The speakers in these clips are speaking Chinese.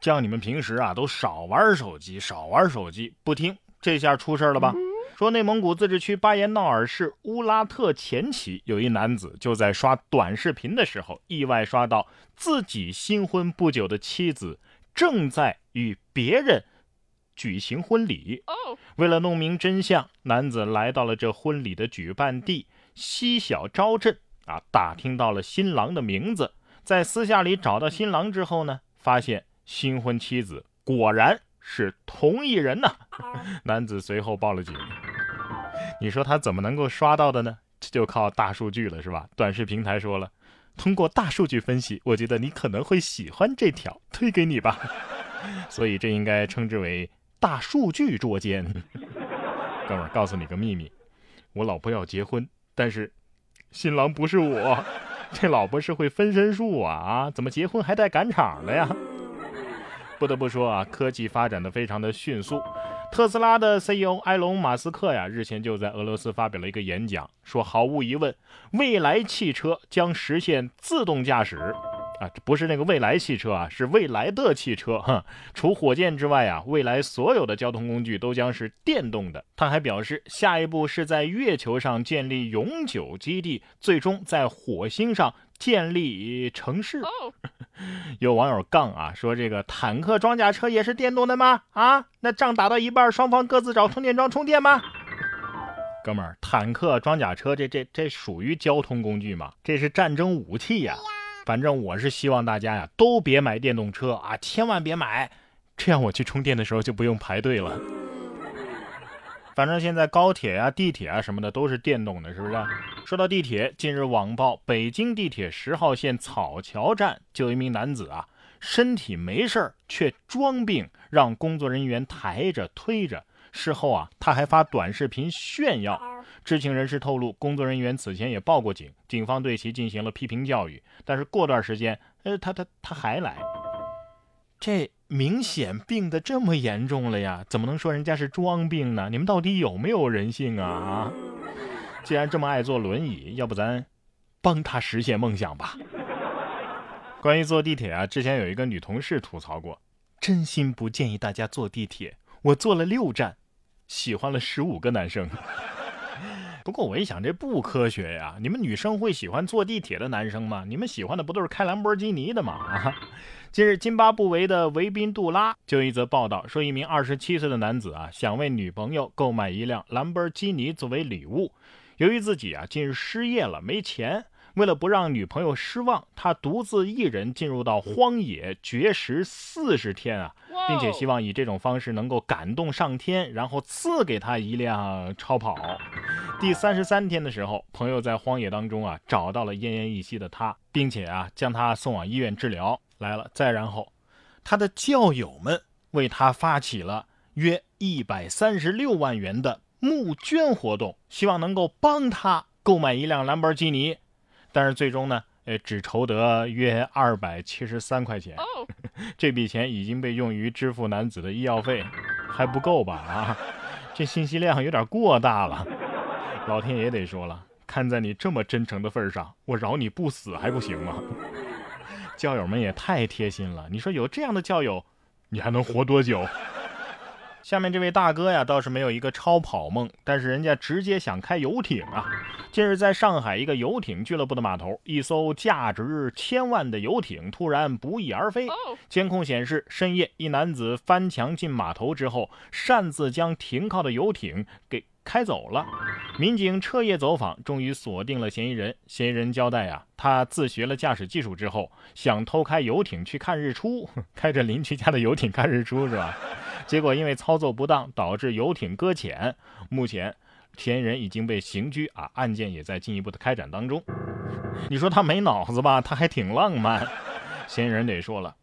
叫你们平时啊都少玩手机，少玩手机，不听，这下出事了吧？说内蒙古自治区巴彦淖尔市乌拉特前旗有一男子就在刷短视频的时候，意外刷到自己新婚不久的妻子正在与别人举行婚礼。为了弄明真相，男子来到了这婚礼的举办地西小昭镇啊，打听到了新郎的名字，在私下里找到新郎之后呢，发现新婚妻子果然是同一人呐。男子随后报了警。你说他怎么能够刷到的呢？这就靠大数据了，是吧？短视平台说了，通过大数据分析，我觉得你可能会喜欢这条，推给你吧。所以这应该称之为大数据捉奸。哥们儿，告诉你个秘密，我老婆要结婚，但是新郎不是我，这老婆是会分身术啊啊！怎么结婚还带赶场的呀？不得不说啊，科技发展的非常的迅速。特斯拉的 CEO 埃隆·马斯克呀，日前就在俄罗斯发表了一个演讲，说毫无疑问，未来汽车将实现自动驾驶。啊，这不是那个未来汽车啊，是未来的汽车。哈，除火箭之外啊，未来所有的交通工具都将是电动的。他还表示，下一步是在月球上建立永久基地，最终在火星上建立城市。有网友杠啊，说这个坦克装甲车也是电动的吗？啊，那仗打到一半，双方各自找充电桩充电吗？哥们儿，坦克装甲车这这这属于交通工具吗？这是战争武器呀！反正我是希望大家呀都别买电动车啊，千万别买，这样我去充电的时候就不用排队了。反正现在高铁啊、地铁啊什么的都是电动的，是不是？说到地铁，近日网曝北京地铁十号线草桥站就有一名男子啊，身体没事儿却装病，让工作人员抬着推着。事后啊，他还发短视频炫耀。知情人士透露，工作人员此前也报过警，警方对其进行了批评教育。但是过段时间，呃，他他他还来，这。明显病得这么严重了呀，怎么能说人家是装病呢？你们到底有没有人性啊？既然这么爱坐轮椅，要不咱帮他实现梦想吧？关于坐地铁啊，之前有一个女同事吐槽过，真心不建议大家坐地铁。我坐了六站，喜欢了十五个男生。不过我一想，这不科学呀！你们女生会喜欢坐地铁的男生吗？你们喜欢的不都是开兰博基尼的吗？啊！近日，津巴布韦的维宾杜拉就一则报道说，一名二十七岁的男子啊，想为女朋友购买一辆兰博基尼作为礼物。由于自己啊近日失业了，没钱，为了不让女朋友失望，他独自一人进入到荒野绝食四十天啊，并且希望以这种方式能够感动上天，然后赐给他一辆超跑。第三十三天的时候，朋友在荒野当中啊找到了奄奄一息的他，并且啊将他送往医院治疗。来了，再然后，他的教友们为他发起了约一百三十六万元的募捐活动，希望能够帮他购买一辆兰博基尼。但是最终呢，呃，只筹得约二百七十三块钱。这笔钱已经被用于支付男子的医药费，还不够吧？啊，这信息量有点过大了。老天爷得说了，看在你这么真诚的份上，我饶你不死还不行吗？教友们也太贴心了，你说有这样的教友，你还能活多久？下面这位大哥呀，倒是没有一个超跑梦，但是人家直接想开游艇啊。近日，在上海一个游艇俱乐部的码头，一艘价值千万的游艇突然不翼而飞。监控显示，深夜一男子翻墙进码头之后，擅自将停靠的游艇给。开走了，民警彻夜走访，终于锁定了嫌疑人。嫌疑人交代啊，他自学了驾驶技术之后，想偷开游艇去看日出，开着邻居家的游艇看日出是吧？结果因为操作不当，导致游艇搁浅。目前，嫌疑人已经被刑拘啊，案件也在进一步的开展当中。你说他没脑子吧？他还挺浪漫。嫌疑人得说了，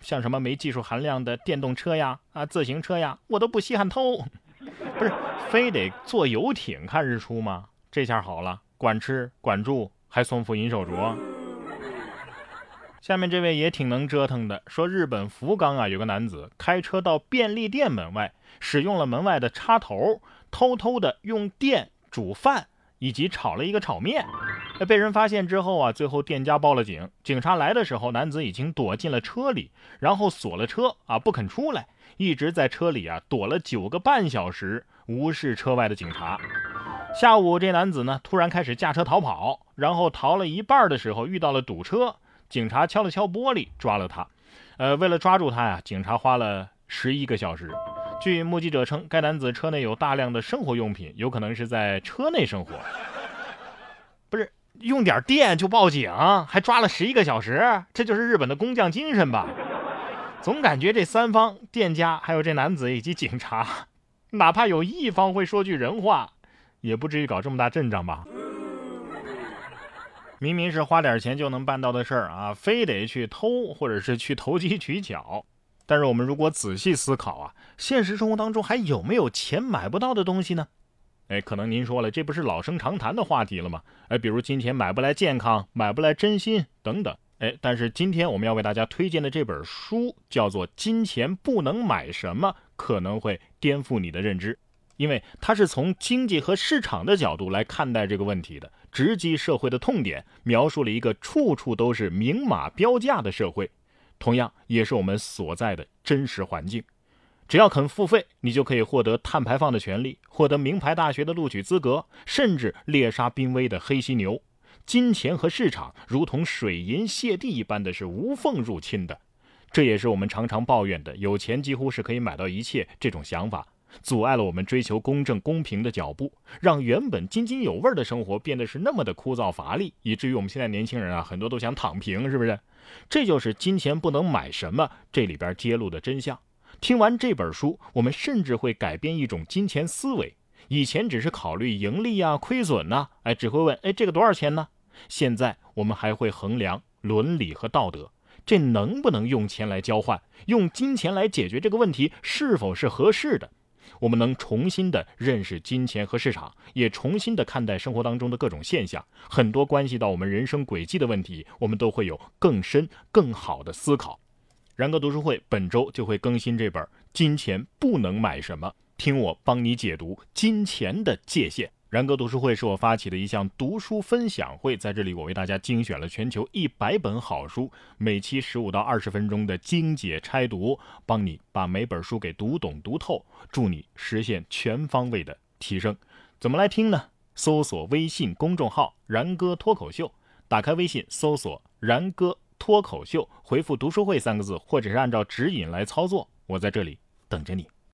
像什么没技术含量的电动车呀、啊自行车呀，我都不稀罕偷。不是非得坐游艇看日出吗？这下好了，管吃管住，还送副银手镯。下面这位也挺能折腾的，说日本福冈啊，有个男子开车到便利店门外，使用了门外的插头，偷偷的用电煮饭以及炒了一个炒面。被人发现之后啊，最后店家报了警。警察来的时候，男子已经躲进了车里，然后锁了车啊，不肯出来，一直在车里啊躲了九个半小时，无视车外的警察。下午，这男子呢突然开始驾车逃跑，然后逃了一半的时候遇到了堵车，警察敲了敲玻璃抓了他。呃，为了抓住他呀，警察花了十一个小时。据目击者称，该男子车内有大量的生活用品，有可能是在车内生活。用点电就报警，还抓了十一个小时，这就是日本的工匠精神吧？总感觉这三方店家、还有这男子以及警察，哪怕有一方会说句人话，也不至于搞这么大阵仗吧？明明是花点钱就能办到的事儿啊，非得去偷或者是去投机取巧。但是我们如果仔细思考啊，现实生活当中还有没有钱买不到的东西呢？哎，可能您说了，这不是老生常谈的话题了吗？哎，比如金钱买不来健康，买不来真心等等。哎，但是今天我们要为大家推荐的这本书叫做《金钱不能买什么》，可能会颠覆你的认知，因为它是从经济和市场的角度来看待这个问题的，直击社会的痛点，描述了一个处处都是明码标价的社会。同样也是我们所在的真实环境。只要肯付费，你就可以获得碳排放的权利，获得名牌大学的录取资格，甚至猎杀濒危的黑犀牛。金钱和市场如同水银泻地一般的是无缝入侵的。这也是我们常常抱怨的，有钱几乎是可以买到一切这种想法，阻碍了我们追求公正公平的脚步，让原本津津有味的生活变得是那么的枯燥乏力，以至于我们现在年轻人啊，很多都想躺平，是不是？这就是金钱不能买什么这里边揭露的真相。听完这本书，我们甚至会改变一种金钱思维。以前只是考虑盈利啊、亏损呐，哎，只会问，哎，这个多少钱呢？现在我们还会衡量伦理和道德，这能不能用钱来交换？用金钱来解决这个问题是否是合适的？我们能重新的认识金钱和市场，也重新的看待生活当中的各种现象，很多关系到我们人生轨迹的问题，我们都会有更深、更好的思考。然哥读书会本周就会更新这本《金钱不能买什么》，听我帮你解读金钱的界限。然哥读书会是我发起的一项读书分享会，在这里我为大家精选了全球一百本好书，每期十五到二十分钟的精解拆读，帮你把每本书给读懂读透，助你实现全方位的提升。怎么来听呢？搜索微信公众号“然哥脱口秀”，打开微信搜索“然哥脱口秀”，回复“读书会”三个字，或者是按照指引来操作。我在这里等着你。